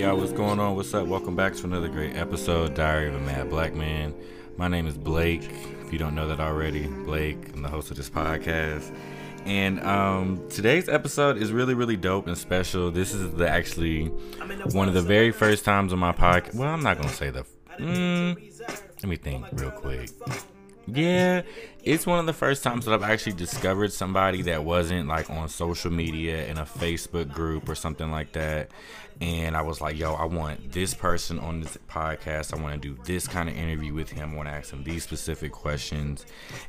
y'all, what's going on? What's up? Welcome back to another great episode, Diary of a Mad Black Man. My name is Blake. If you don't know that already, Blake, I'm the host of this podcast. And um, today's episode is really, really dope and special. This is the actually one of the very first times on my podcast. Well, I'm not gonna say the. Mm, let me think real quick. Yeah, it's one of the first times that I've actually discovered somebody that wasn't like on social media in a Facebook group or something like that. And I was like, yo, I want this person on this podcast. I want to do this kind of interview with him. I want to ask him these specific questions.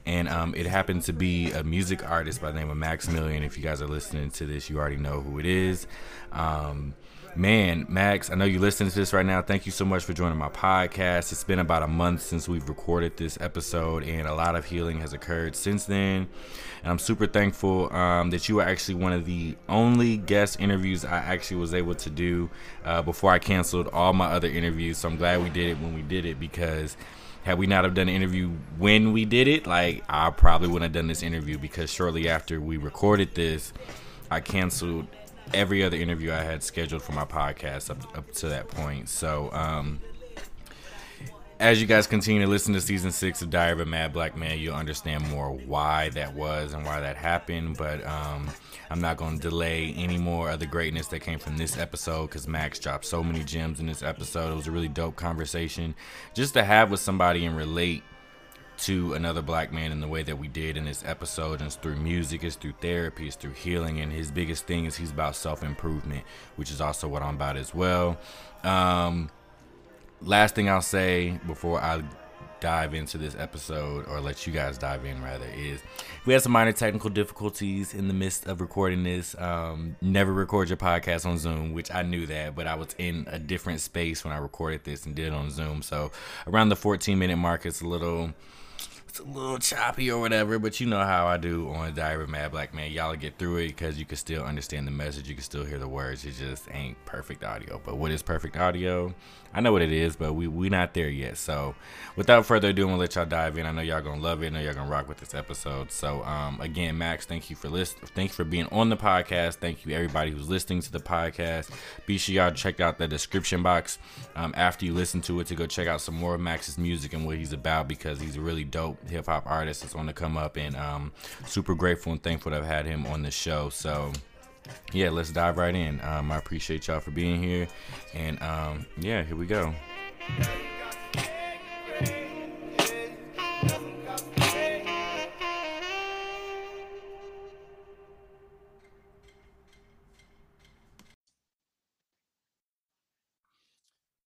And um, it happened to be a music artist by the name of Maximilian. If you guys are listening to this, you already know who it is. Um, Man, Max, I know you're listening to this right now. Thank you so much for joining my podcast. It's been about a month since we've recorded this episode, and a lot of healing has occurred since then. And I'm super thankful um, that you were actually one of the only guest interviews I actually was able to do uh, before I canceled all my other interviews. So I'm glad we did it when we did it because had we not have done an interview when we did it, like I probably wouldn't have done this interview because shortly after we recorded this, I canceled every other interview I had scheduled for my podcast up, up to that point. So, um, as you guys continue to listen to season six of Diary of a Mad Black Man, you'll understand more why that was and why that happened. But um, I'm not going to delay any more of the greatness that came from this episode because Max dropped so many gems in this episode. It was a really dope conversation just to have with somebody and relate to another black man in the way that we did in this episode. And it's through music, it's through therapy, it's through healing. And his biggest thing is he's about self improvement, which is also what I'm about as well. Um, last thing I'll say before I dive into this episode or let you guys dive in rather is we had some minor technical difficulties in the midst of recording this um, never record your podcast on zoom which i knew that but i was in a different space when i recorded this and did it on zoom so around the 14 minute mark it's a little it's a little choppy or whatever, but you know how I do on Diary of Mad Black Man. Y'all get through it because you can still understand the message. You can still hear the words. It just ain't perfect audio. But what is perfect audio? I know what it is, but we we not there yet. So, without further ado, I'm gonna let y'all dive in. I know y'all gonna love it. I know y'all gonna rock with this episode. So, um, again, Max, thank you for list. Thanks for being on the podcast. Thank you everybody who's listening to the podcast. Be sure y'all check out the description box um, after you listen to it to go check out some more of Max's music and what he's about because he's a really dope hip hop artist that's on the come up. And um, super grateful and thankful to have had him on the show. So yeah, let's dive right in. Um, I appreciate y'all for being here, and um, yeah, here we go.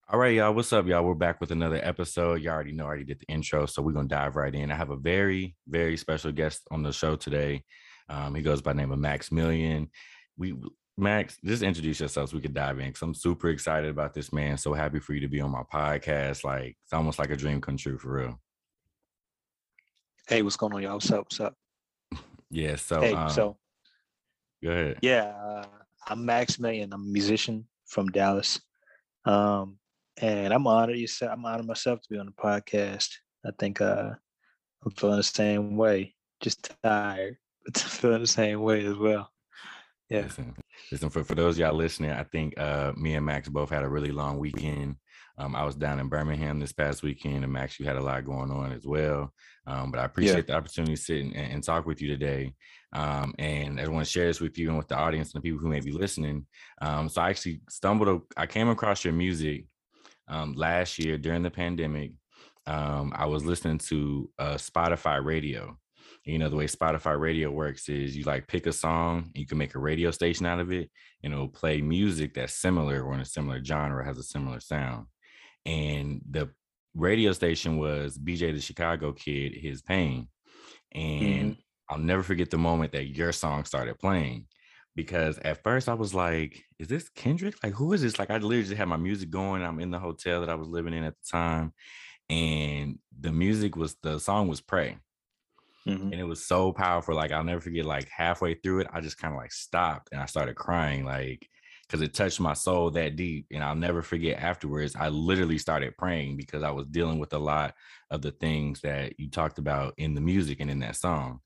All right, y'all. What's up, y'all? We're back with another episode. You all already know I already did the intro, so we're gonna dive right in. I have a very, very special guest on the show today. Um, he goes by the name of Maximilian we Max, just introduce yourself so we could dive in. Cause I'm super excited about this, man. So happy for you to be on my podcast. Like it's almost like a dream come true for real. Hey, what's going on, y'all? What's up? What's up? yeah. So, hey, um, so go ahead. Yeah, uh, I'm Max Million. I'm a musician from Dallas, um, and I'm honored. You said I'm honored myself to be on the podcast. I think uh, I'm feeling the same way. Just tired, but feeling the same way as well. Yeah. Listen, listen for, for those y'all listening, I think uh, me and Max both had a really long weekend. Um, I was down in Birmingham this past weekend, and Max, you had a lot going on as well. Um, but I appreciate yeah. the opportunity to sit and, and, talk with you today. Um, and I want to share this with you and with the audience and the people who may be listening. Um, so I actually stumbled, I came across your music um, last year during the pandemic. Um, I was listening to uh, Spotify radio you know the way spotify radio works is you like pick a song you can make a radio station out of it and it'll play music that's similar or in a similar genre has a similar sound and the radio station was bj the chicago kid his pain and mm-hmm. i'll never forget the moment that your song started playing because at first I was like, is this Kendrick? Like, who is this? Like, I literally just had my music going. I'm in the hotel that I was living in at the time. And the music was, the song was Pray. Mm-hmm. And it was so powerful. Like I'll never forget, like halfway through it, I just kind of like stopped and I started crying, like because it touched my soul that deep. And I'll never forget afterwards, I literally started praying because I was dealing with a lot of the things that you talked about in the music and in that song.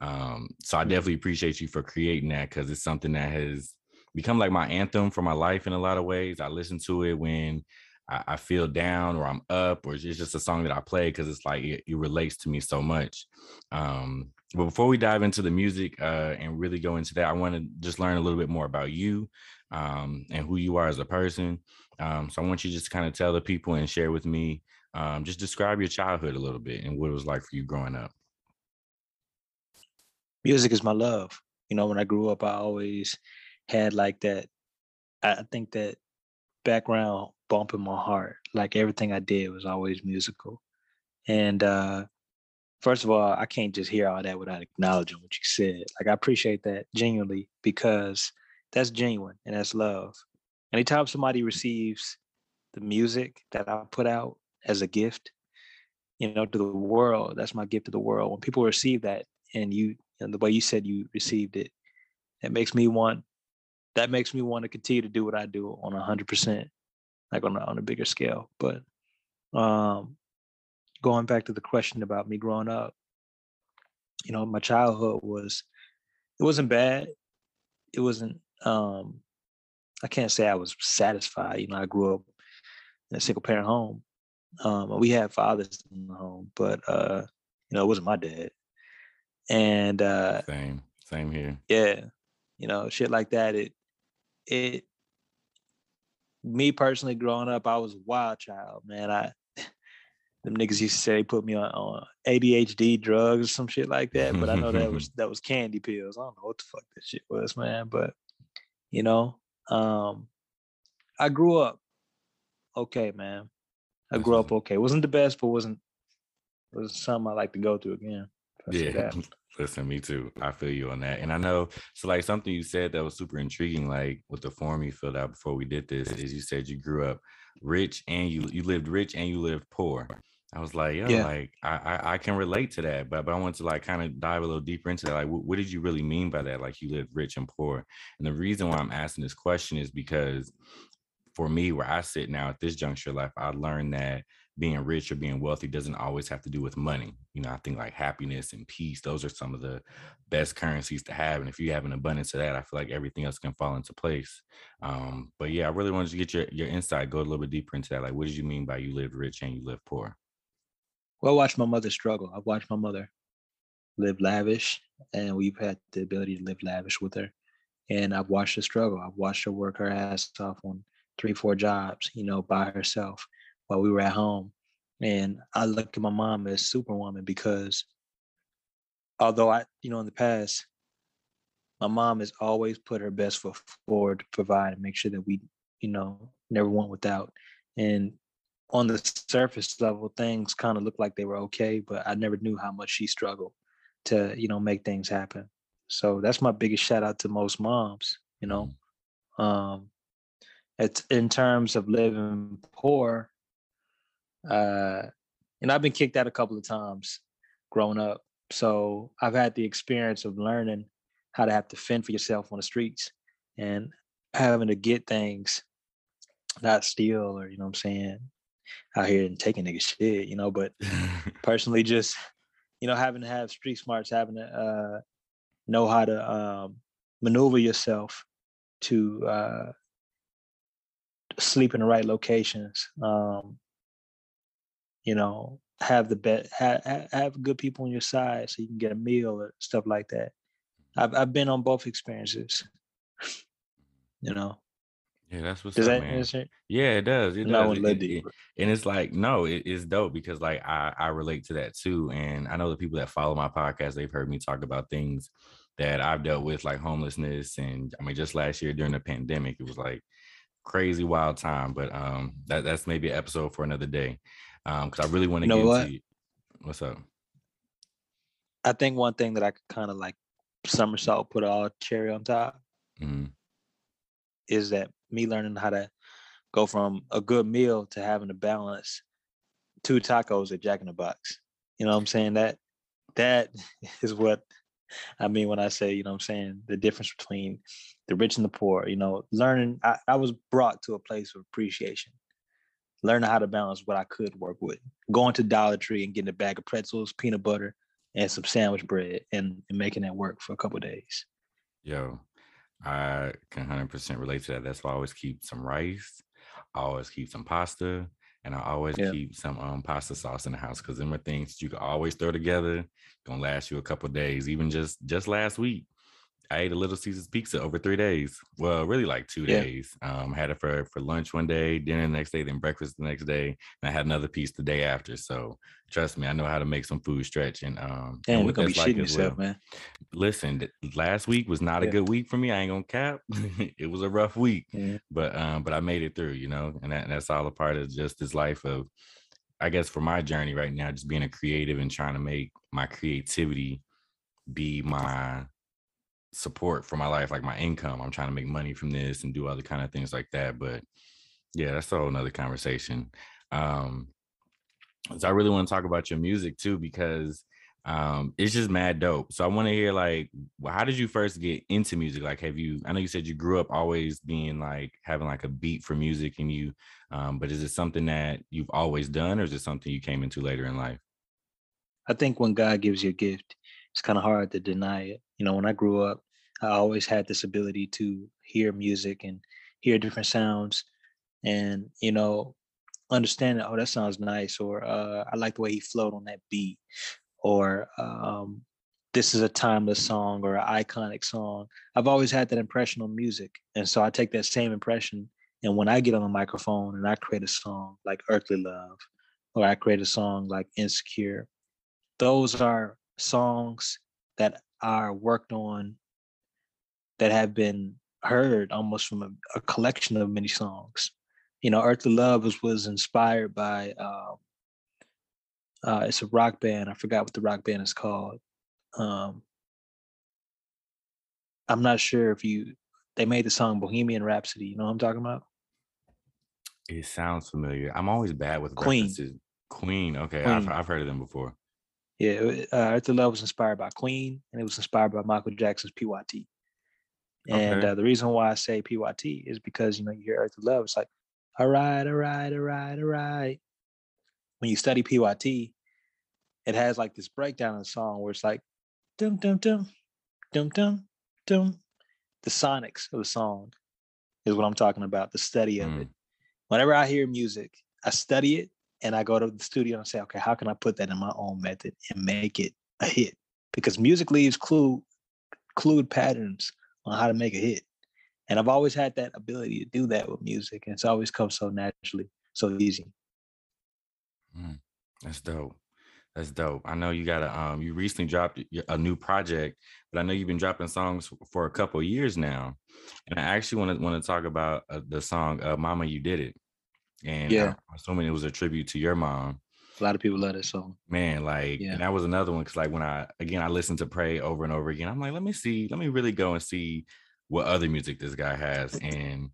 Um, so I definitely appreciate you for creating that because it's something that has become like my anthem for my life in a lot of ways. I listen to it when I, I feel down or I'm up, or it's just a song that I play because it's like it, it, relates to me so much. Um, but before we dive into the music uh, and really go into that, I want to just learn a little bit more about you um, and who you are as a person. Um, so I want you just to kind of tell the people and share with me, um, just describe your childhood a little bit and what it was like for you growing up. Music is my love. You know, when I grew up, I always had like that. I think that background bump in my heart. Like everything I did was always musical. And uh first of all, I can't just hear all that without acknowledging what you said. Like I appreciate that genuinely because that's genuine and that's love. Anytime somebody receives the music that I put out as a gift, you know, to the world, that's my gift to the world. When people receive that and you and the way you said you received it, it makes me want that makes me want to continue to do what I do on a hundred percent, like on a, on a bigger scale. But um, going back to the question about me growing up, you know, my childhood was it wasn't bad. It wasn't um I can't say I was satisfied. You know, I grew up in a single parent home. Um we had fathers in the home, but uh, you know, it wasn't my dad. And uh same, same here. Yeah. You know, shit like that, it it me personally growing up, I was a wild child, man. I them niggas used to say they put me on, on ADHD drugs or some shit like that. But I know that was that was candy pills. I don't know what the fuck that shit was, man. But you know, um, I grew up okay, man. I grew up okay. wasn't the best, but wasn't was something I like to go through again. Yeah. Listen, me too. I feel you on that. And I know so like something you said that was super intriguing, like with the form you filled out before we did this, is you said you grew up rich and you you lived rich and you lived poor. I was like, yo, yeah. like I, I, I can relate to that, but but I want to like kind of dive a little deeper into that. Like, what, what did you really mean by that? Like, you lived rich and poor, and the reason why I'm asking this question is because for me, where I sit now at this juncture of life, I learned that being rich or being wealthy doesn't always have to do with money. You know, I think like happiness and peace, those are some of the best currencies to have. And if you have an abundance of that, I feel like everything else can fall into place. Um, but yeah, I really wanted to get your your insight, go a little bit deeper into that. Like, what did you mean by you lived rich and you live poor? Well, I watched my mother struggle. I've watched my mother live lavish, and we've had the ability to live lavish with her. And I've watched her struggle. I've watched her work her ass off on three, four jobs, you know, by herself while we were at home. And I look at my mom as superwoman because although I, you know, in the past, my mom has always put her best foot forward to provide and make sure that we, you know, never went without. And on the surface level, things kind of looked like they were okay, but I never knew how much she struggled to, you know, make things happen. So that's my biggest shout out to most moms, you know. Mm-hmm. Um it's in terms of living poor, uh, and I've been kicked out a couple of times growing up. So I've had the experience of learning how to have to fend for yourself on the streets and having to get things, not steal or, you know what I'm saying, out here and taking nigga shit, you know, but personally just, you know, having to have street smarts, having to uh, know how to um, maneuver yourself to uh, sleep in the right locations, um, you know, have the best, have, have good people on your side so you can get a meal or stuff like that. I've, I've been on both experiences, you know. Yeah, that's what's does up, that man. Answer? Yeah, it does. It no, does. It, it, and it's like, no, it, it's dope because like I I relate to that too. And I know the people that follow my podcast, they've heard me talk about things that I've dealt with, like homelessness. And I mean, just last year during the pandemic, it was like crazy wild time. But um that that's maybe an episode for another day. Um, because I really want to you know get what? into what's up. I think one thing that I could kind of like somersault, put all cherry on top, mm-hmm. is that me learning how to go from a good meal to having to balance two tacos at Jack in the Box. You know what I'm saying? That that is what I mean when I say, you know what I'm saying, the difference between the rich and the poor, you know, learning I, I was brought to a place of appreciation learning how to balance what I could work with. Going to Dollar Tree and getting a bag of pretzels, peanut butter, and some sandwich bread and, and making that work for a couple days. Yo, I can 100% relate to that. That's why I always keep some rice. I always keep some pasta, and I always Yeah. keep some um pasta sauce in the house because them are things you can always throw together. Gonna last you a couple days. Even just just last week, I ate a Little Caesars pizza over three days. Well, really like two Yeah. days. Um, I had it for for lunch one day, dinner the next day, then breakfast the next day, and I had another piece the day after. So trust me, I know how to make some food stretch. And um, and Damn, you're gonna be like shitting yourself, well. man. Listen, last week was not a good week for me. I ain't gonna cap. it was a rough week, Yeah. but um, but I made it through, you know, and, that, and that's all a part of just this life of, I guess, for my journey right now, just being a creative and trying to make my creativity be my support for my life, like my income. I'm trying to make money from this and do other kind of things like that. But yeah, that's a whole nother conversation. Um, so I really want to talk about your music too, because um it's just mad dope. So I want to hear like well, how did you first get into music? Like have you I know you said you grew up always being like having like a beat for music and you um, but is it something that you've always done or is it something you came into later in life? I think when God gives you a gift, it's kind of hard to deny it. You know, when I grew up, I always had this ability to hear music and hear different sounds and, you know, understand that, oh, that sounds nice, or uh, I like the way he flowed on that beat, or um, this is a timeless song or an iconic song. I've always had that impression on music. And so I take that same impression. And when I get on the microphone and I create a song like Earthly Love, or I create a song like Insecure, those are songs that are worked on that have been heard almost from a, a collection of many songs. You know, Earth Earthly Love was, was inspired by um, uh, it's a rock band. I forgot what the rock band is called. Um, I'm not sure if you they made the song Bohemian Rhapsody. You know what I'm talking about? It sounds familiar. I'm always bad with Queen. references. Queen. Okay, I've, I've heard of them before. Yeah, uh, Earthly Love was inspired by Queen, and it was inspired by Michael Jackson's PYT. And Okay. uh, the reason why I say PYT is because you know you hear Earthly Love, it's like, all right, all right, all right, all right. When you study PYT, it has like this breakdown in the song where it's like, dum dum dum, dum dum dum. The sonics of the song is what I'm talking about. The study of it. Whenever I hear music, I study it and I go to the studio and say, okay, how can I put that in my own method and make it a hit? Because music leaves clue clued patterns on how to make a hit. And I've always had that ability to do that with music. And it's always come so naturally, so easy. That's dope. That's dope. I know you got a um you recently dropped a new project, but I know you've been dropping songs for a couple years now. And I actually want to want to talk about uh, the song uh, "Mama You Did It." And Yeah. I'm assuming it was a tribute to your mom. A lot of people love that song. Man, like, Yeah. and that was another one because, like, when I again I listened to Pray over and over again, I'm like, let me see, let me really go and see what other music this guy has. And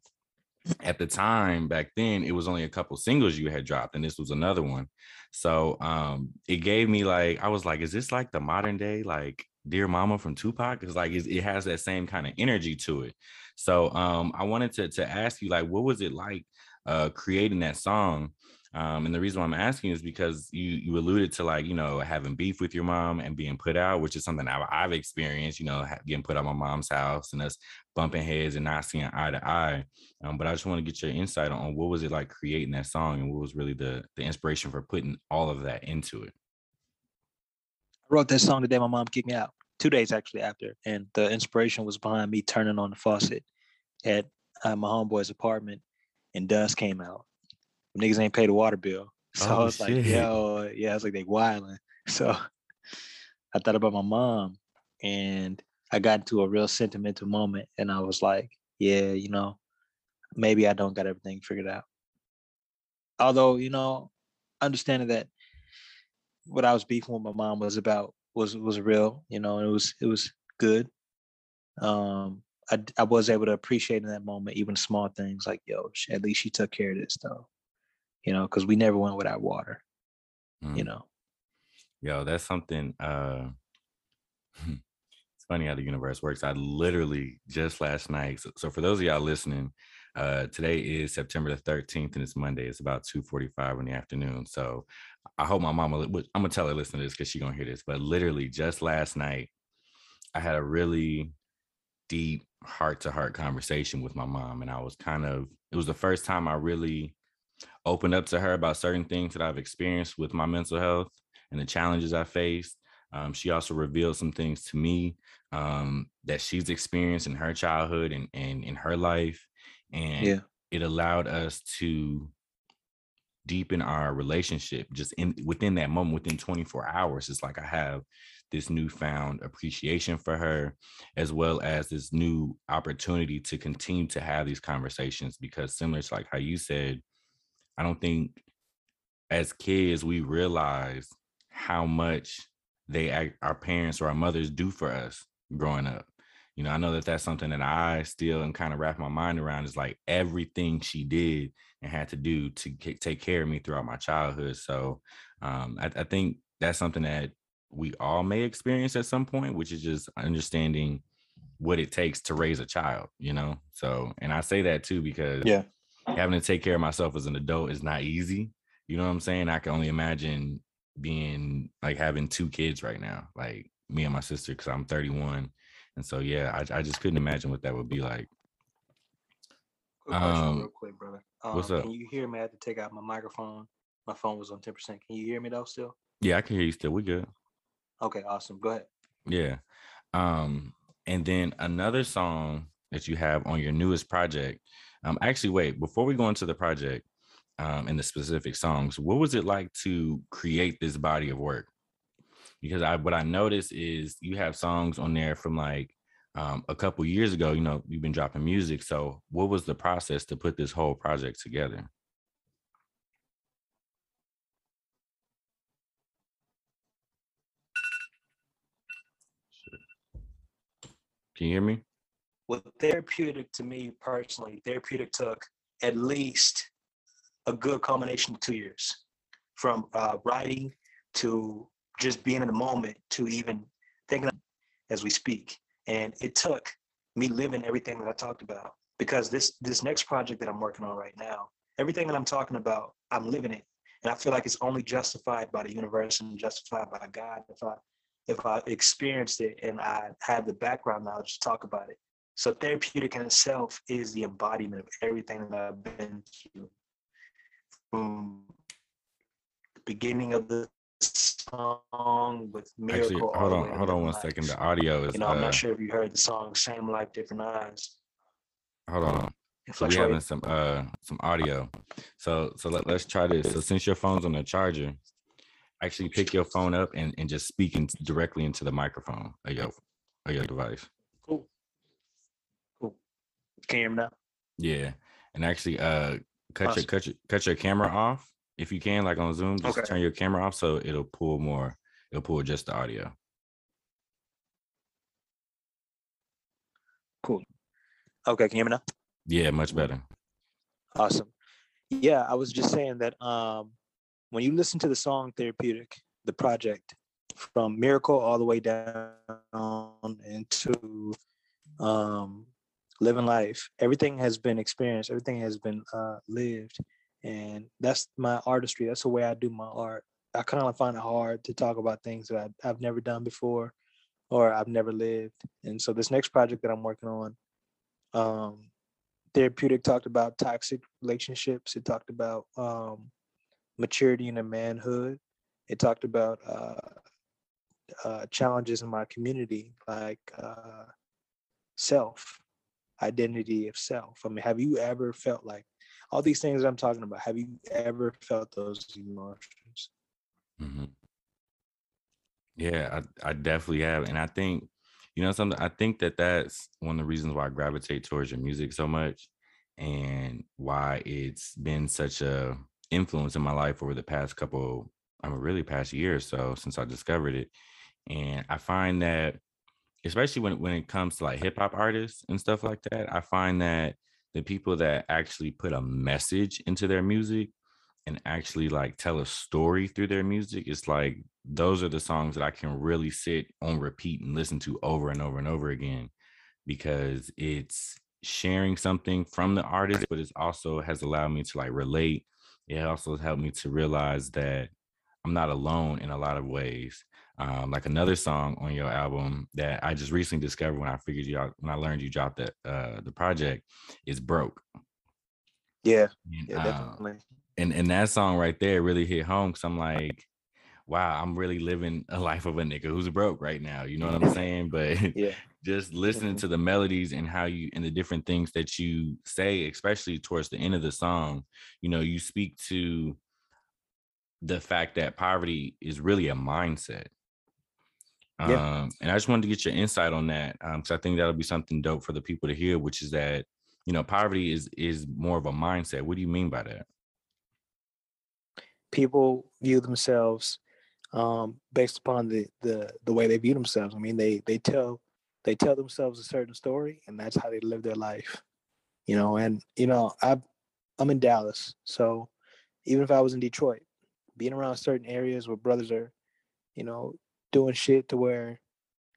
at the time back then, it was only a couple singles you had dropped, and this was another one. So um it gave me like, I was like, is this like the modern day, like Dear Mama from Tupac? Because like it has that same kind of energy to it. So um I wanted to to ask you, like, what was it like uh creating that song? Um, and the reason why I'm asking is because you you alluded to like you know having beef with your mom and being put out, which is something I've, I've experienced. You know, getting put out my mom's house and us bumping heads and not seeing eye to eye. Um, but I just want to get your insight on what was it like creating that song and what was really the the inspiration for putting all of that into it. I wrote that song the day my mom kicked me out, two days actually after. And the inspiration was behind me turning on the faucet at uh, my homeboy's apartment and dust came out. Niggas ain't paid the water bill. So I Oh, was like, shit. yo, yeah, I was like, they wilding. So I thought about my mom and I got into a real sentimental moment and I was like, yeah, you know, maybe I don't got everything figured out. Although, you know, understanding that what I was beefing with my mom was about was was real, you know, and it was it was good. Um, I I was able to appreciate in that moment even small things like yo, at least she took care of this though, you know, because we never went without water, you Mm. know. Yo, that's something. Uh, it's funny how the universe works. I literally just last night. So, so for those of y'all listening, uh, today is September the 13th, and it's Monday. It's about 2:45 in the afternoon. So I hope my mama. I'm gonna tell her listen to this because she gonna hear this. But literally just last night, I had a really deep heart to heart conversation with my mom. And I was kind of, it was the first time I really opened up to her about certain things that I've experienced with my mental health and the challenges I faced. Um, she also revealed some things to me um, that she's experienced in her childhood and, and in her life. And Yeah. it allowed us to deepen our relationship just in within that moment within 24 hours it's like i have this newfound appreciation for her as well as this new opportunity to continue to have these conversations because similar to like how you said i don't think as kids we realize how much they our parents or our mothers do for us growing up. You know i know that that's something that i still am kind of wrap my mind around is like everything she did and had to do to take care of me throughout my childhood. So um, I, I think that's something that we all may experience at some point which is just understanding what it takes to raise a child you know so and i say that too because Yeah. having to take care of myself as an adult is not easy you know what i'm saying i can only imagine being like having two kids right now like me and my sister because i'm 31 and so yeah I, I just couldn't imagine what that would be like Quick Um, real quick, brother. Um, what's up? Can you hear me? I had to take out my microphone. My phone was on 10%. Can you hear me though still? yeah i can hear you still we good Okay, awesome. Go ahead. Yeah. Um, and then another song that you have on your newest project. Um, actually, wait, before we go into the project um and the specific songs, what was it like to create this body of work? Because I what I noticed is you have songs on there from like um a couple years ago, you know, you've been dropping music. So what was the process to put this whole project together? Can you hear me? Well, therapeutic to me personally, therapeutic took at least a good combination of two years from uh, writing to just being in the moment to even thinking as we speak. And it took me living everything that I talked about because this this next project that I'm working on right now, everything that I'm talking about, I'm living it. And I feel like it's only justified by the universe and justified by God if I if I experienced it and I have the background knowledge to talk about it. So therapeutic in itself is the embodiment of everything that I've been through. From the beginning of the song with Miracle. Actually, hold on, hold on one Life. second. The audio is You know, I'm uh, not sure if you heard the song Same Life, Different Eyes. hold on. So we're having some uh some audio. So so let, let's try this. So since your phone's on the charger, actually pick your phone up and, and just speak in, directly into the microphone of your of your device. Cool. Cool. Can you hear me now? Yeah. And actually uh cut your cut your cut your camera off if you can, like on Zoom. Just Okay. turn your camera off so it'll pull more, it'll pull just the audio. Cool. Okay, can you hear me now? Yeah, much better. Awesome. Yeah, I was just saying that um, when you listen to the song Therapeutic, the project, from Miracle all the way down into um, Living Life, everything has been experienced, everything has been uh, lived. And that's my artistry. That's the way I do my art. I kind of find it hard to talk about things that I, I've never done before or I've never lived. And so this next project that I'm working on, um, therapeutic talked about toxic relationships it talked about um, maturity and a manhood it talked about uh, uh, challenges in my community like uh, self identity of self i mean have you ever felt like all these things that i'm talking about have you ever felt those emotions Mm-hmm. Yeah, I, I definitely have, and I think you know something. I think that that's one of the reasons why I gravitate towards your music so much, and why it's been such a influence in my life over the past couple, I mean, really past year or so since I discovered it. And I find that, especially when when it comes to like hip hop artists and stuff like that, I find that the people that actually put a message into their music and actually like tell a story through their music it's like those are the songs that i can really sit on repeat and listen to over and over and over again because it's sharing something from the artist but it's also has allowed me to like relate it also helped me to realize that I'm not alone in a lot of ways. Um, like another song on your album that I just recently discovered when I figured you out when I learned you dropped the uh, the project is broke. Yeah, and, yeah, uh, definitely. and and that song right there really hit home because I'm like, wow, I'm really living a life of a nigga who's broke right now. You know what I'm saying? But Yeah, just listening to the melodies and how you and the different things that you say, especially towards the end of the song, you know, you speak to the fact that poverty is really a mindset. Yeah. Um, and I just wanted to get your insight on that. Um, because I think that'll be something dope for the people to hear, which is that you know, poverty is is more of a mindset. What do you mean by that? people view themselves um, based upon the, the the way they view themselves. I mean, they they tell they tell themselves a certain story, and that's how they live their life. You know, and you know, I I'm in Dallas, so even if I was in Detroit, being around certain areas where brothers are, you know, doing shit to where,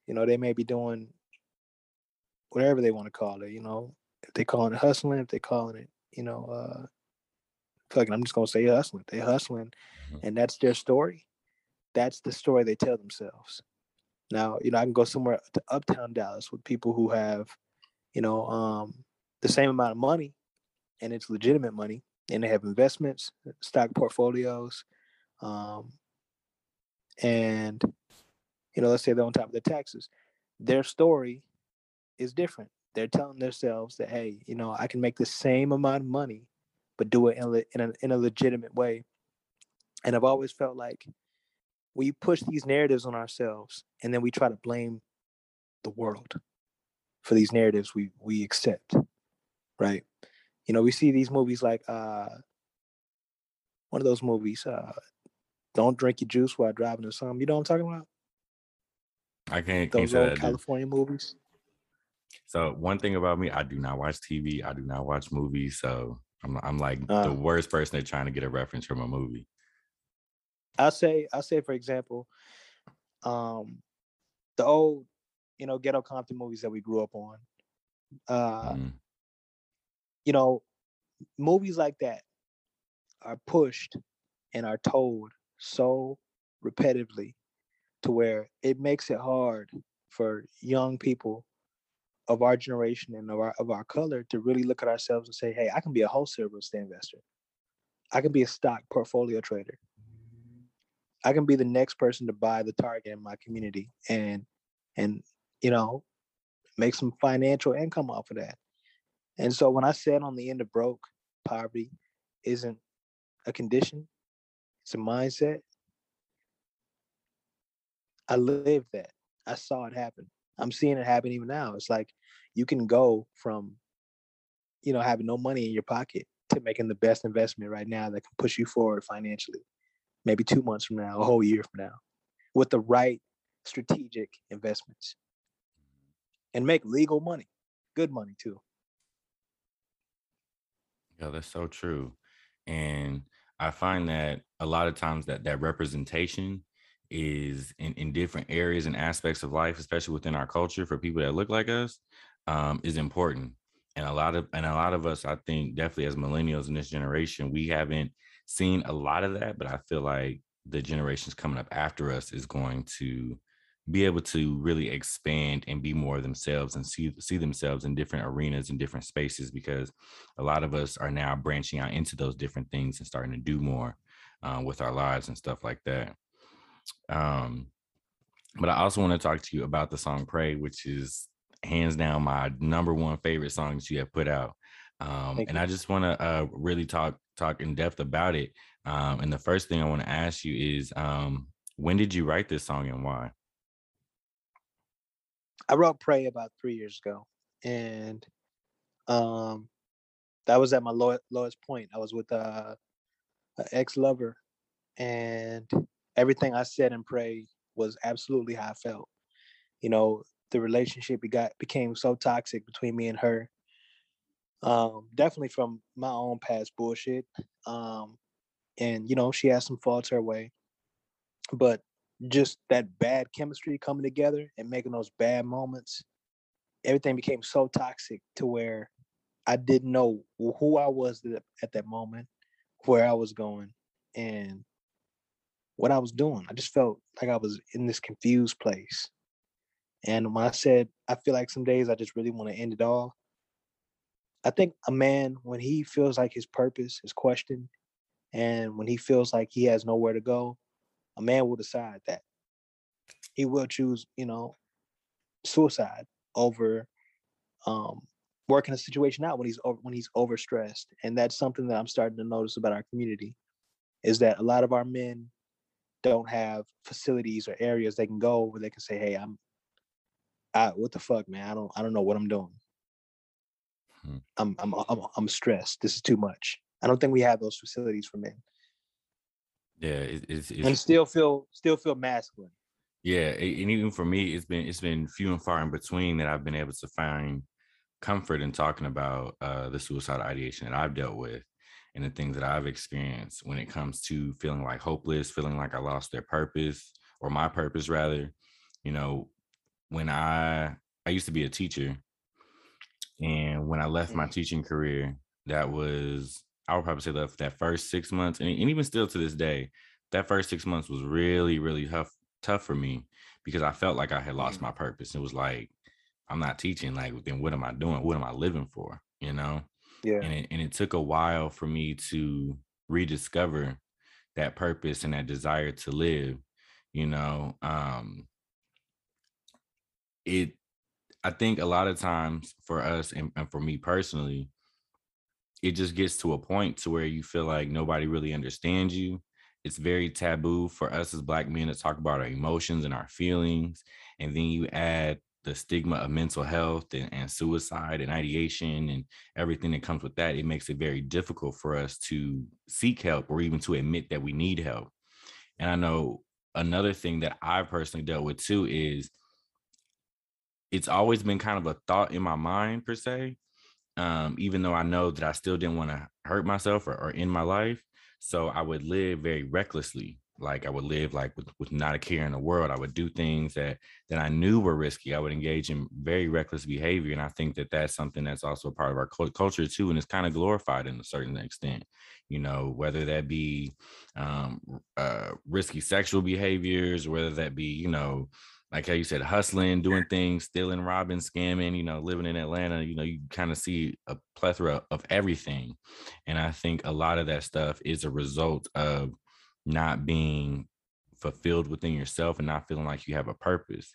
you know, they may be doing whatever they want to call it. You know, if they calling it hustling, if they calling it, you know, uh, fucking, I'm just gonna say hustling. They hustling, Mhm. and that's their story. That's the story they tell themselves. Now, you know, I can go somewhere to uptown Dallas with people who have, you know, um, the same amount of money, and it's legitimate money, and they have investments, stock portfolios, um, and you know, let's say they're on top of their taxes. Their story is different. They're telling themselves that, hey, you know, I can make the same amount of money, but do it in in a, in a legitimate way. And I've always felt like we push these narratives on ourselves, and then we try to blame the world for these narratives we we accept, right? You know, we see these movies like uh, one of those movies, uh, "Don't Drink Your Juice While Driving" or something. You know what I'm talking about? I can't can't Those say that. old do. California movies. So one thing about me, I do not watch TV. I do not watch movies. So I'm I'm like the Uh. worst person at trying to get a reference from a movie. I'll say, I'll say, for example, um, the old, you know, ghetto Compton movies that we grew up on. Uh, Mhm. you know, movies like that are pushed and are told so repetitively to where it makes it hard for young people of our generation and of our of our color to really look at ourselves and say, hey, I can be a wholesale real estate investor. I can be a stock portfolio trader. I can be the next person to buy the target in my community and and you know make some financial income off of that. And so when I said on the end of broke, poverty isn't a condition, it's a mindset. I lived that. I saw it happen. I'm seeing it happen even now. It's like you can go from, you know, having no money in your pocket to making the best investment right now that can push you forward financially, maybe two months from now, a whole year from now, with the right strategic investments and make legal money, good money too. Yeah, that's so true. And I find that a lot of times that that representation is in, in different areas and aspects of life, especially within our culture for people that look like us, um, is important. And a lot of and a lot of us, I think, definitely as millennials in this generation, we haven't seen a lot of that, but I feel like the generations coming up after us is going to be able to really expand and be more themselves and see see themselves in different arenas and different spaces because a lot of us are now branching out into those different things and starting to do more uh, with our lives and stuff like that. Um, but I also want to talk to you about the song "Pray," which is hands down my number one favorite song that you have put out. Um, and. I just want to uh, really talk talk in depth about it. Um, and the first thing I want to ask you is, um, when did you write this song and why? I wrote Pray about three years ago, and um, that was at my low, lowest point. I was with uh, an ex lover, and everything I said and Pray was absolutely how I felt. You know, the relationship got became so toxic between me and her. Um, definitely from my own past bullshit. Um, and you know, she has some faults her way, but just that bad chemistry coming together and making those bad moments, everything became so toxic to where I didn't know who I was at at that moment, where I was going, and what I was doing. I just felt like I was in this confused place. And when I said I feel like some days I just really want to end it all, I think a man when he feels like his purpose is questioned and when he feels like he has nowhere to go, a man will decide that he will choose, you know, suicide over um, working a situation out when he's over, when he's overstressed. And that's something that I'm starting to notice about our community is that a lot of our men don't have facilities or areas they can go where they can say, "Hey, I'm, I, what the fuck, man? I don't, I don't know what I'm doing. Hmm. I'm, I'm, I'm, I'm stressed. This is too much." I don't think we have those facilities for men. Yeah, it, it's, it's, and still feel still feel masculine. Yeah, and even for me, it's been it's been few and far in between that I've been able to find comfort in talking about uh, the suicide ideation that I've dealt with and the things that I've experienced when it comes to feeling like hopeless, feeling like I lost their purpose or my purpose rather. You know, when I I used to be a teacher and when I left my mm. teaching career, that was I would probably say that that first six months, and, and even still to this day, that first six months was really, really tough, tough for me because I felt like I had lost mm. my purpose. It was like, I'm not teaching. Like, then what am I doing? What am I living for? You know? Yeah. And it, and it took a while for me to rediscover that purpose and that desire to live. You know, um, it. I think a lot of times for us and, and for me personally, it just gets to a point to where you feel like nobody really understands you. It's very taboo for us as black men to talk about our emotions and our feelings and then you add the stigma of mental health and, and, suicide and ideation and everything that comes with that it makes it very difficult for us to seek help or even to admit that we need help. And i know another thing that i've personally dealt with too is it's always been kind of a thought in my mind per se um, even though I know that I still didn't want to hurt myself or, or end my life. So I would live very recklessly. Like I would live like with, with not a care in the world. I would do things that that I knew were risky. I would engage in very reckless behavior, and I think that that's something that's also a part of our culture too, and it's kind of glorified in a certain extent. You know, whether that be um, uh, risky sexual behaviors, whether that be you know like how you said, hustling, doing things, stealing, robbing, scamming, you know, living in Atlanta, you know, you kind of see a plethora of everything. And I think a lot of that stuff is a result of not being fulfilled within yourself and not feeling like you have a purpose.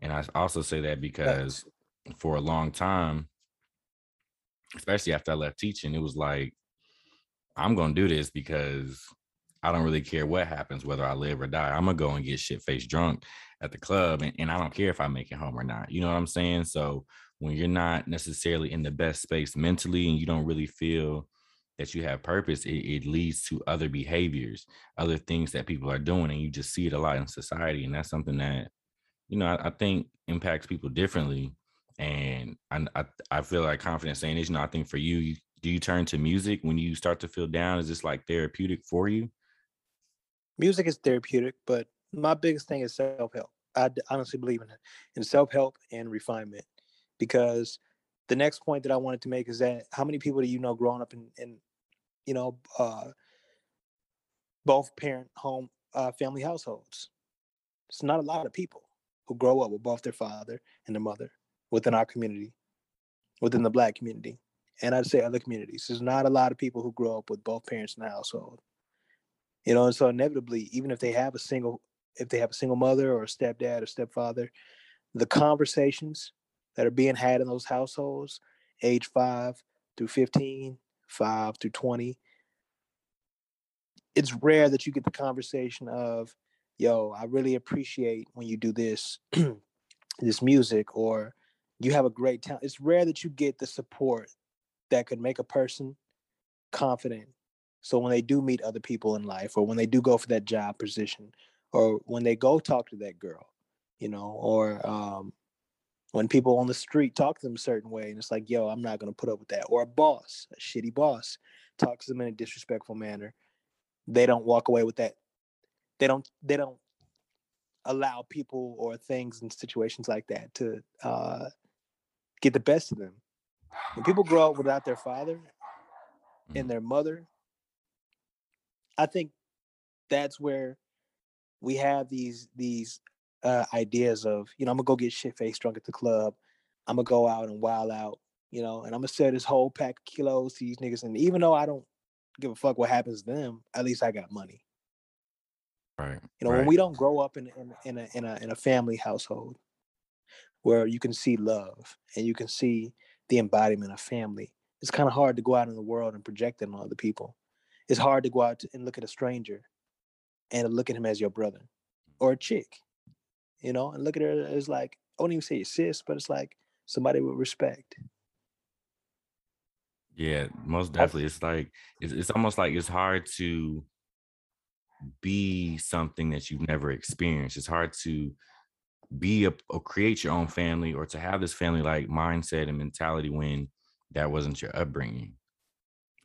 And I also say that because for a long time, especially after I left teaching, it was like, I'm going to do this because I don't really care what happens, whether I live or die. I'm gonna go and get shit faced drunk at the club, and, and I don't care if I make it home or not. You know what I'm saying? So when you're not necessarily in the best space mentally, and you don't really feel that you have purpose, it, it leads to other behaviors, other things that people are doing, and you just see it a lot in society, and that's something that you know I, I think impacts people differently. And I, I, I feel like confident saying this. You know, I think for you, you do you turn to music when you start to feel down? Is this like therapeutic for you? Music is therapeutic, but my biggest thing is self help. I honestly believe in it, in self help and refinement, because the next point that I wanted to make is that how many people do you know growing up in, in you know, uh, both parent home uh, family households? It's not a lot of people who grow up with both their father and their mother within our community, within the black community, and I'd say other communities. There's not a lot of people who grow up with both parents in the household you know and so inevitably even if they have a single if they have a single mother or a stepdad or stepfather the conversations that are being had in those households age 5 through 15 5 through 20 it's rare that you get the conversation of yo i really appreciate when you do this this music or you have a great talent. It's rare that you get the support that could make a person confident so when they do meet other people in life, or when they do go for that job position, or when they go talk to that girl, you know, or um, when people on the street talk to them a certain way, and it's like, yo, I'm not gonna put up with that. Or a boss, a shitty boss, talks to them in a disrespectful manner. They don't walk away with that. They don't. They don't allow people or things and situations like that to uh, get the best of them. When people grow up without their father and mm. their mother I think that's where we have these these uh, ideas of you know I'm gonna go get shit faced drunk at the club. I'm gonna go out and wild out, you know, and I'm gonna sell this whole pack of kilos to these niggas. And even though I don't give a fuck what happens to them, at least I got money. Right. You know, right. when we don't grow up in in, in a in a in a family household where you can see love and you can see the embodiment of family, it's kind of hard to go out in the world and project it on other people. It's hard to go out and look at a stranger and look at him as your brother mm. or a chick, you know, and look at her as like, I wouldn't even say your sis, but it's like somebody with respect. Yeah, most definitely. It's like it's, it's almost like it's hard to be something that you've never experienced. It's hard to be a or create your own family or to have this family like mindset and mentality when that wasn't your upbringing.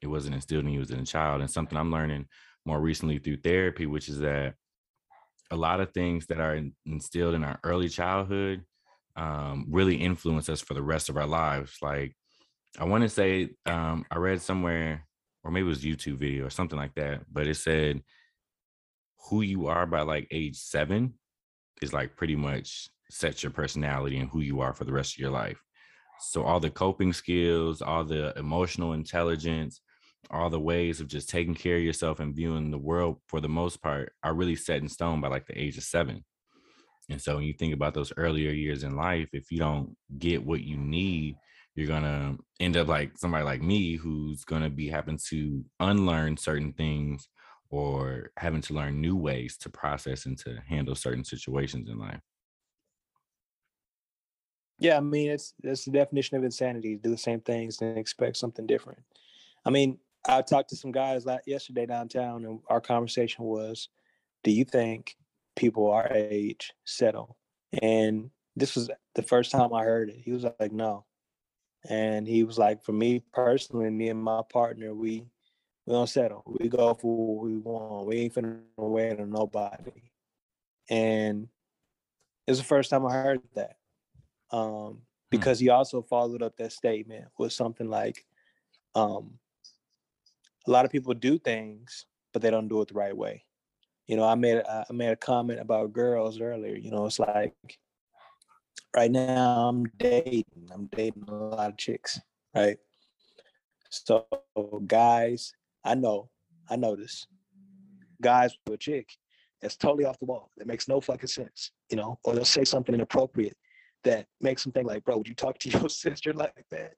It wasn't instilled in you as a child. And something I'm learning more recently through therapy, which is that a lot of things that are instilled in our early childhood um, really influence us for the rest of our lives. Like I want to say, um, I read somewhere, or maybe it was YouTube video or something like that, but it said who you are by like age seven is like pretty much sets your personality and who you are for the rest of your life. So all the coping skills, all the emotional intelligence, all the ways of just taking care of yourself and viewing the world for the most part are really set in stone by like the age of seven. And so when you think about those earlier years in life, if you don't get what you need, you're gonna end up like somebody like me who's gonna be having to unlearn certain things or having to learn new ways to process and to handle certain situations in life. Yeah, I mean it's that's the definition of insanity. to Do the same things and expect something different. I mean, I talked to some guys yesterday downtown, and our conversation was, "Do you think people our age settle?" And this was the first time I heard it. He was like, "No," and he was like, "For me personally, me and my partner, we we don't settle. We go for what we want. We ain't finna wait on nobody." And it was the first time I heard that, um, hmm. because he also followed up that statement with something like, um, a lot of people do things, but they don't do it the right way. You know, I made I made a comment about girls earlier. You know, it's like right now I'm dating. I'm dating a lot of chicks, right? So guys, I know, I know this. Guys with a chick that's totally off the wall. That makes no fucking sense, you know, or they'll say something inappropriate that makes them think like, bro, would you talk to your sister like that?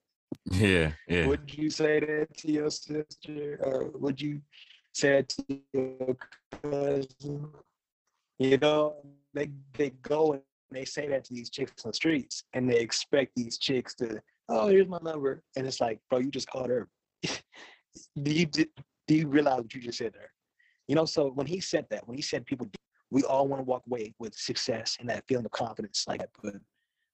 Yeah, yeah. Would you say that to your sister, or would you say it to your cousin? You know, they they go and they say that to these chicks on the streets, and they expect these chicks to, oh, here's my number, and it's like, bro, you just called her. do you do you realize what you just said there? You know, so when he said that, when he said people, we all want to walk away with success and that feeling of confidence, like that, but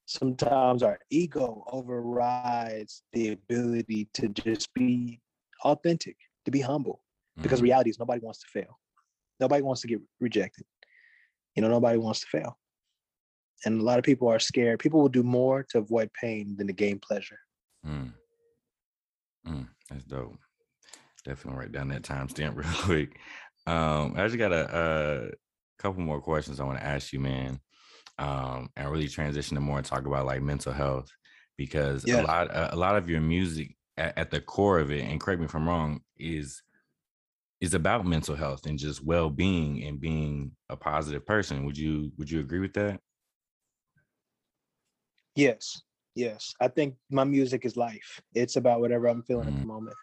sometimes our ego overrides the ability to just be authentic, to be humble. Because mm-hmm. reality is nobody wants to fail. Nobody wants to get rejected. You know, nobody wants to fail. And a lot of people are scared. People will do more to avoid pain than to gain pleasure. Mm. Mm, that's dope. Definitely write down that timestamp real quick. Um, I just got a, a couple more questions I want to ask you, man um, and really transition to more and talk about like mental health because yeah. a lot a lot of your music at, at, the core of it and correct me if i'm wrong is is about mental health and just well-being and being a positive person would you would you agree with that yes yes i think my music is life it's about whatever i'm feeling mm-hmm. at the moment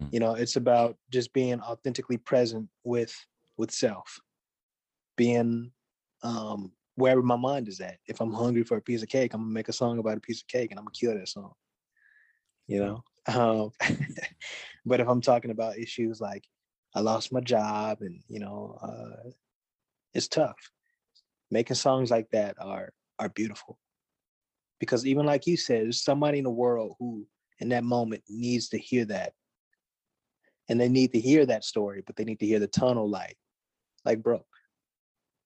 mm-hmm. you know it's about just being authentically present with with self being um wherever my mind is at. If I'm hungry for a piece of cake, I'm gonna make a song about a piece of cake and I'm gonna kill that song. You know? Um, but if I'm talking about issues like I lost my job and you know, uh, it's tough. Making songs like that are are beautiful. Because even like you said, there's somebody in the world who in that moment needs to hear that. And they need to hear that story, but they need to hear the tunnel light, like broke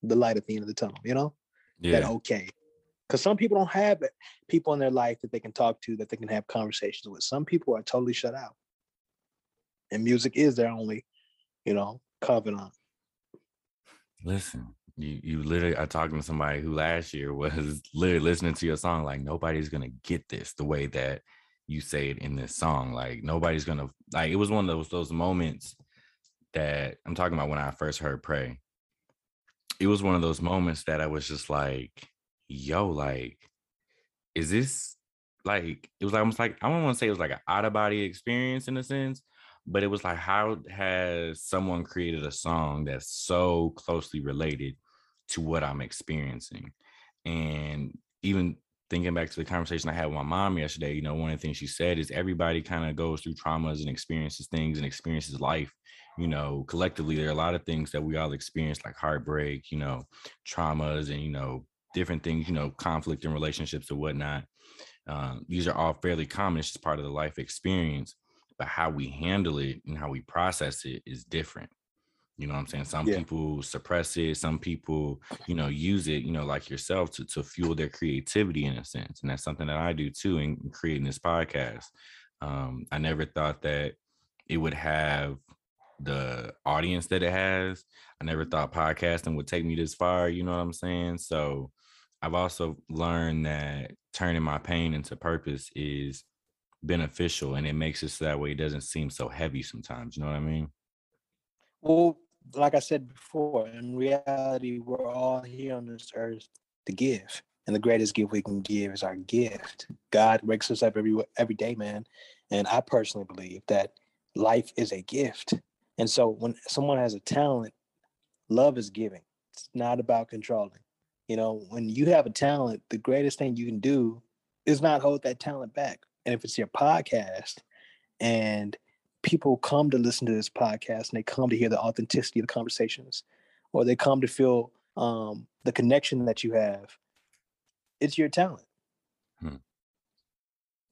the light at the end of the tunnel, you know? Yeah. That okay. Because some people don't have people in their life that they can talk to, that they can have conversations with. Some people are totally shut out. And music is their only, you know, covenant. Listen, you you literally are talking to somebody who last year was literally listening to your song like nobody's gonna get this the way that you say it in this song. Like nobody's gonna like it was one of those those moments that I'm talking about when I first heard Pray. It was one of those moments that I was just like, yo, like, is this like it was almost like I don't want to say it was like an out of body experience in a sense, but it was like how has someone created a song that's so closely related to what I'm experiencing? And even thinking back to the conversation I had with my mom yesterday, you know, one of the things she said is everybody kind of goes through traumas and experiences things and experiences life. You know, collectively, there are a lot of things that we all experience, like heartbreak, you know, traumas and, you know, different things, you know, conflict in relationships or whatnot. Um, these are all fairly common. It's just part of the life experience, but how we handle it and how we process it is different. You know what I'm saying? Some yeah. people suppress it, some people, you know, use it, you know, like yourself to, to fuel their creativity in a sense. And that's something that I do too in, in creating this podcast. Um, I never thought that it would have the audience that it has. I never thought podcasting would take me this far, you know what I'm saying? So I've also learned that turning my pain into purpose is beneficial and it makes it so that way it doesn't seem so heavy sometimes. You know what I mean? Well, like I said before, in reality, we're all here on this earth to give. And the greatest gift we can give is our gift. God wakes us up every every day, man. And I personally believe that life is a gift. And so when someone has a talent, love is giving. It's not about controlling. You know, when you have a talent, the greatest thing you can do is not hold that talent back. And if it's your podcast and people come to listen to this podcast and they come to hear the authenticity of the conversations or they come to feel um, the connection that you have it's your talent hmm.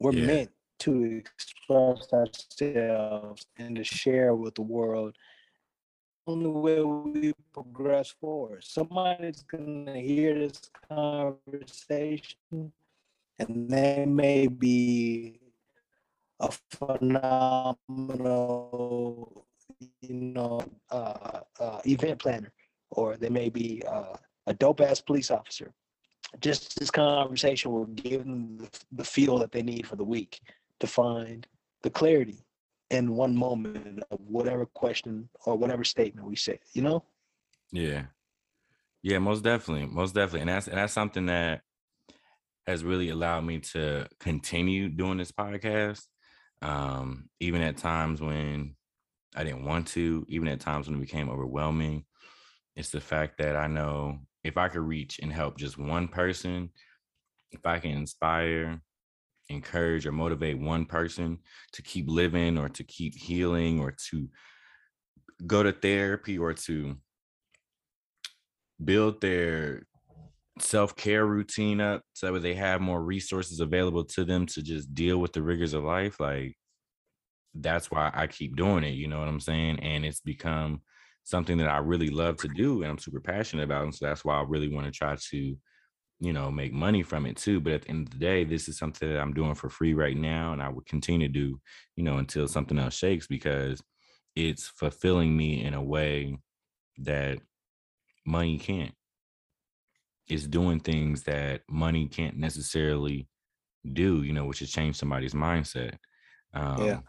we're yeah. meant to express ourselves and to share with the world only way we progress forward somebody's going to hear this conversation and they may be a phenomenal, you know, uh, uh, event planner, or they may be uh, a dope ass police officer. Just this conversation will give them the, feel that they need for the week to find the clarity in one moment of whatever question or whatever statement we say. You know? Yeah. Yeah, most definitely, most definitely, and that's and that's something that has really allowed me to continue doing this podcast um, even at times when I didn't want to, even at times when it became overwhelming. It's the fact that I know if I could reach and help just one person, if I can inspire, encourage, or motivate one person to keep living or to keep healing or to go to therapy or to build their self-care routine up so that they have more resources available to them to just deal with the rigors of life like that's why i keep doing it you know what i'm saying? And it's become something that i really love to do and i'm super passionate about and so that's why i really want to try to you know make money from it too but at the end of the day this is something that i'm doing for free right now and i would continue to do you know until something else shakes because it's fulfilling me in a way that money can't is doing things that money can't necessarily do, you know, which has changed somebody's mindset. Um, yeah.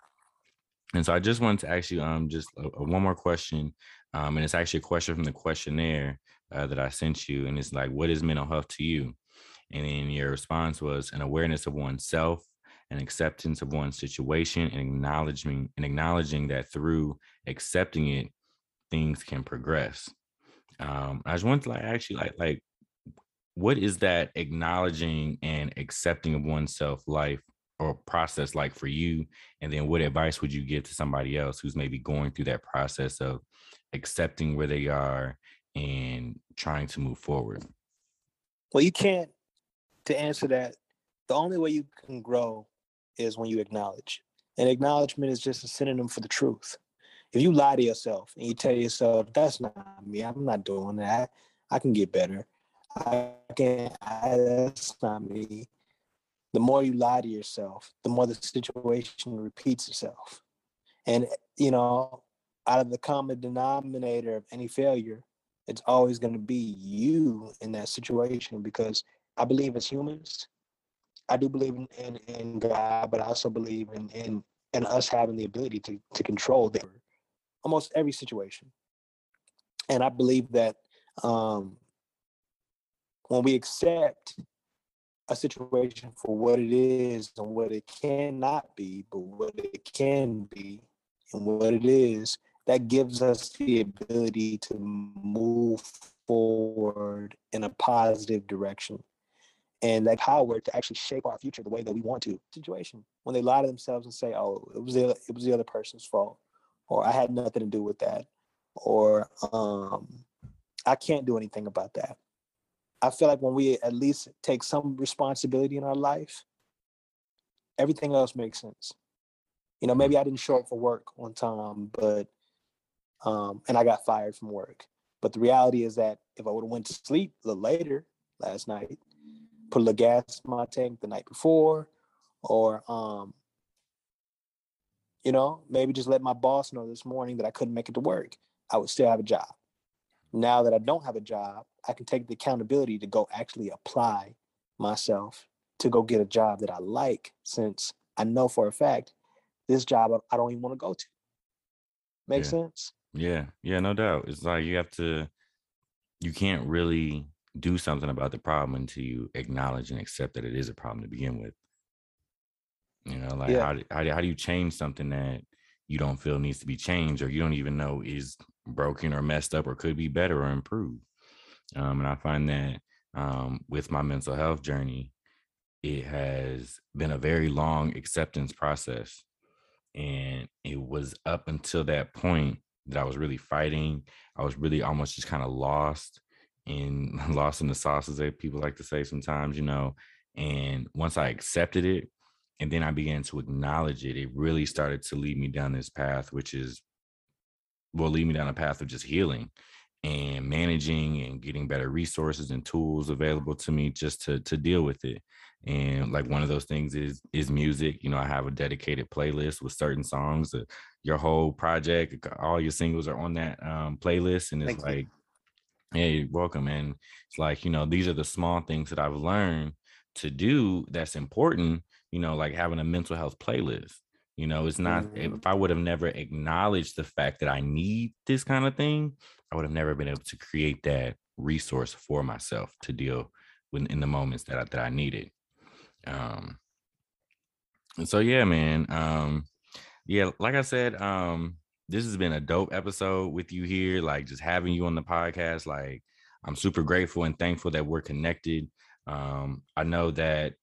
And so I just wanted to ask you um, just a, a one more question. Um, and it's actually a question from the questionnaire uh, that I sent you. And it's like, what is mental health to you? And then your response was an awareness of oneself, an acceptance of one's situation, and acknowledging and acknowledging that through accepting it, things can progress. Um, I just wanted to like actually like like what is that acknowledging and accepting of oneself life or process like for you? And then what advice would you give to somebody else who's maybe going through that process of accepting where they are and trying to move forward? Well you can't to answer that the only way you can grow is when you acknowledge. And acknowledgement is just a synonym for the truth. If you lie to yourself and you tell yourself that's not me. I'm not doing that. I can get better I can't, I, that's not me. The more you lie to yourself, the more the situation repeats itself. And, you know, out of the common denominator of any failure It's always going to be you in that situation because I believe as humans, I do believe in, in, in God, but I also believe in, in in us having the ability to to control the, almost every situation. And I believe that um, when we accept a situation for what it is and what it cannot be, but what it can be and what it is, that gives us the ability to move forward in a positive direction and that power to actually shape our future the way that we want to. Situation when they lie to themselves and say, "Oh, it was the it was the other person's fault," or "I had nothing to do with that," or um, "I can't do anything about that." I feel like when we at least take some responsibility in our life, everything else makes sense. You know, maybe I didn't show up for work on time, but um, and I got fired from work. But the reality is that if I would have went to sleep a little later last night, put a little gas in my tank the night before, or um, you know, maybe just let my boss know this morning that I couldn't make it to work, I would still have a job. Now that I don't have a job, I can take the accountability to go actually apply myself to go get a job that I like, since I know for a fact this job I don't even want to go to. Make Yeah. sense? Yeah, yeah, no doubt. It's like you have to, you can't really do something about the problem until you acknowledge and accept that it is a problem to begin with. You know, like Yeah. how how how do you change something that you don't feel needs to be changed or you don't even know is broken or messed up or could be better or improved? Um, and I find that um, with my mental health journey, it has been a very long acceptance process. And it was up until that point that I was really fighting. I was really almost just kind of lost in lost in the sauce, as people like to say sometimes, you know. And once I accepted it, and then I began to acknowledge it, it really started to lead me down this path, which is will lead me down a path of just healing and managing and getting better resources and tools available to me just to to deal with it. And like one of those things is is music. You know, I have a dedicated playlist with certain songs. Uh, your whole project, all your singles are on that um, playlist, and it's Thank you. like, hey, you're welcome. And it's like you know, these are the small things that I've learned to do that's important. You know, like having a mental health playlist. You know, it's not Mhm. if I would have never acknowledged the fact that I need this kind of thing, I would have never been able to create that resource for myself to deal with in the moments that I, that I needed. Um, and so yeah, man. Um, yeah, like I said, um, this has been a dope episode with you here. Like just having you on the podcast. Like I'm super grateful and thankful that we're connected. Um, I know that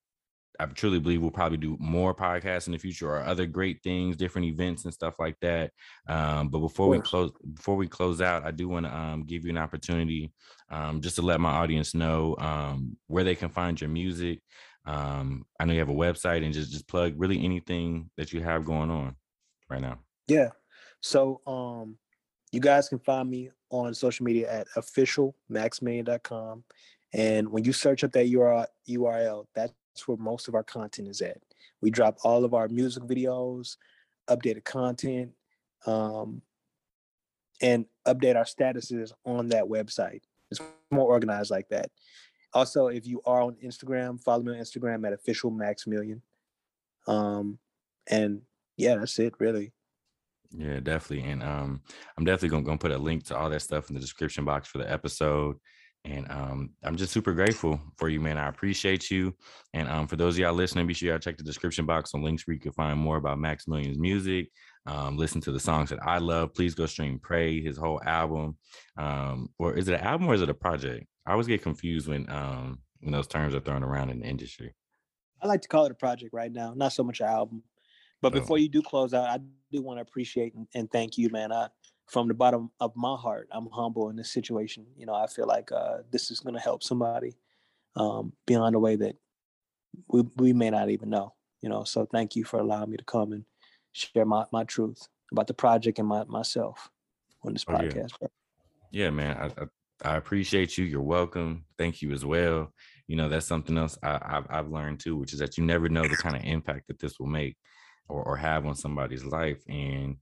I truly believe we'll probably do more podcasts in the future or other great things, different events and stuff like that. Um, but before we close, before we close out, I do want to um, give you an opportunity um, just to let my audience know um, where they can find your music. Um, I know you have a website and just just plug really anything that you have going on right now. Yeah. So um you guys can find me on social media at officialmaxmillion.com. And when you search up that URL, URL, that's where most of our content is at. We drop all of our music videos, updated content, um, and update our statuses on that website. It's more organized like that. Also, if you are on Instagram, follow me on Instagram at official maximillion. Um, and yeah, that's it really. Yeah, definitely. And um, I'm definitely gonna, gonna put a link to all that stuff in the description box for the episode. And um, I'm just super grateful for you, man. I appreciate you. And um, for those of y'all listening, be sure y'all check the description box on links where you can find more about Max Million's music. Um, listen to the songs that I love. Please go stream Pray, his whole album. Um, or is it an album or is it a project? I always get confused when um when those terms are thrown around in the industry. I like to call it a project right now, not so much an album. But Oh. before you do close out, I do want to appreciate and, and thank you, man. I, from the bottom of my heart, I'm humble in this situation. You know, I feel like uh, this is going to help somebody um, beyond a way that we, we may not even know. You know, so thank you for allowing me to come and share my, my truth about the project and my, myself on this Oh, yeah. podcast. bro. Yeah, man. I, I I appreciate you. You're welcome. Thank you as well. You know, that's something else I, I've I've learned too, which is that you never know the kind of impact that this will make or, or have on somebody's life. And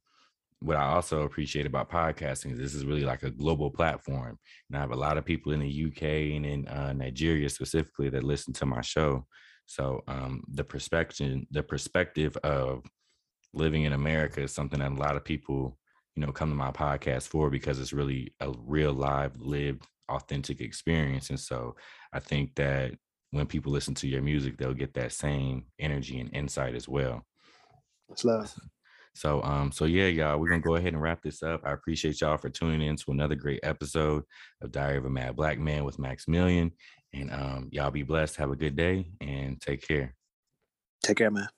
what I also appreciate about podcasting is this is really like a global platform. And I have a lot of people in the UK and in uh, Nigeria specifically that listen to my show. So um, the perspective, the perspective of living in America is something that a lot of people, you know, come to my podcast for because it's really a real live, lived, authentic experience. And so I think that when people listen to your music, they'll get that same energy and insight as well. It's love. So um, so yeah, y'all, we're gonna go ahead and wrap this up. I appreciate y'all for tuning in to another great episode of Diary of a Mad Black Man with Maximilian. And um, y'all be blessed. Have a good day and take care. Take care, man.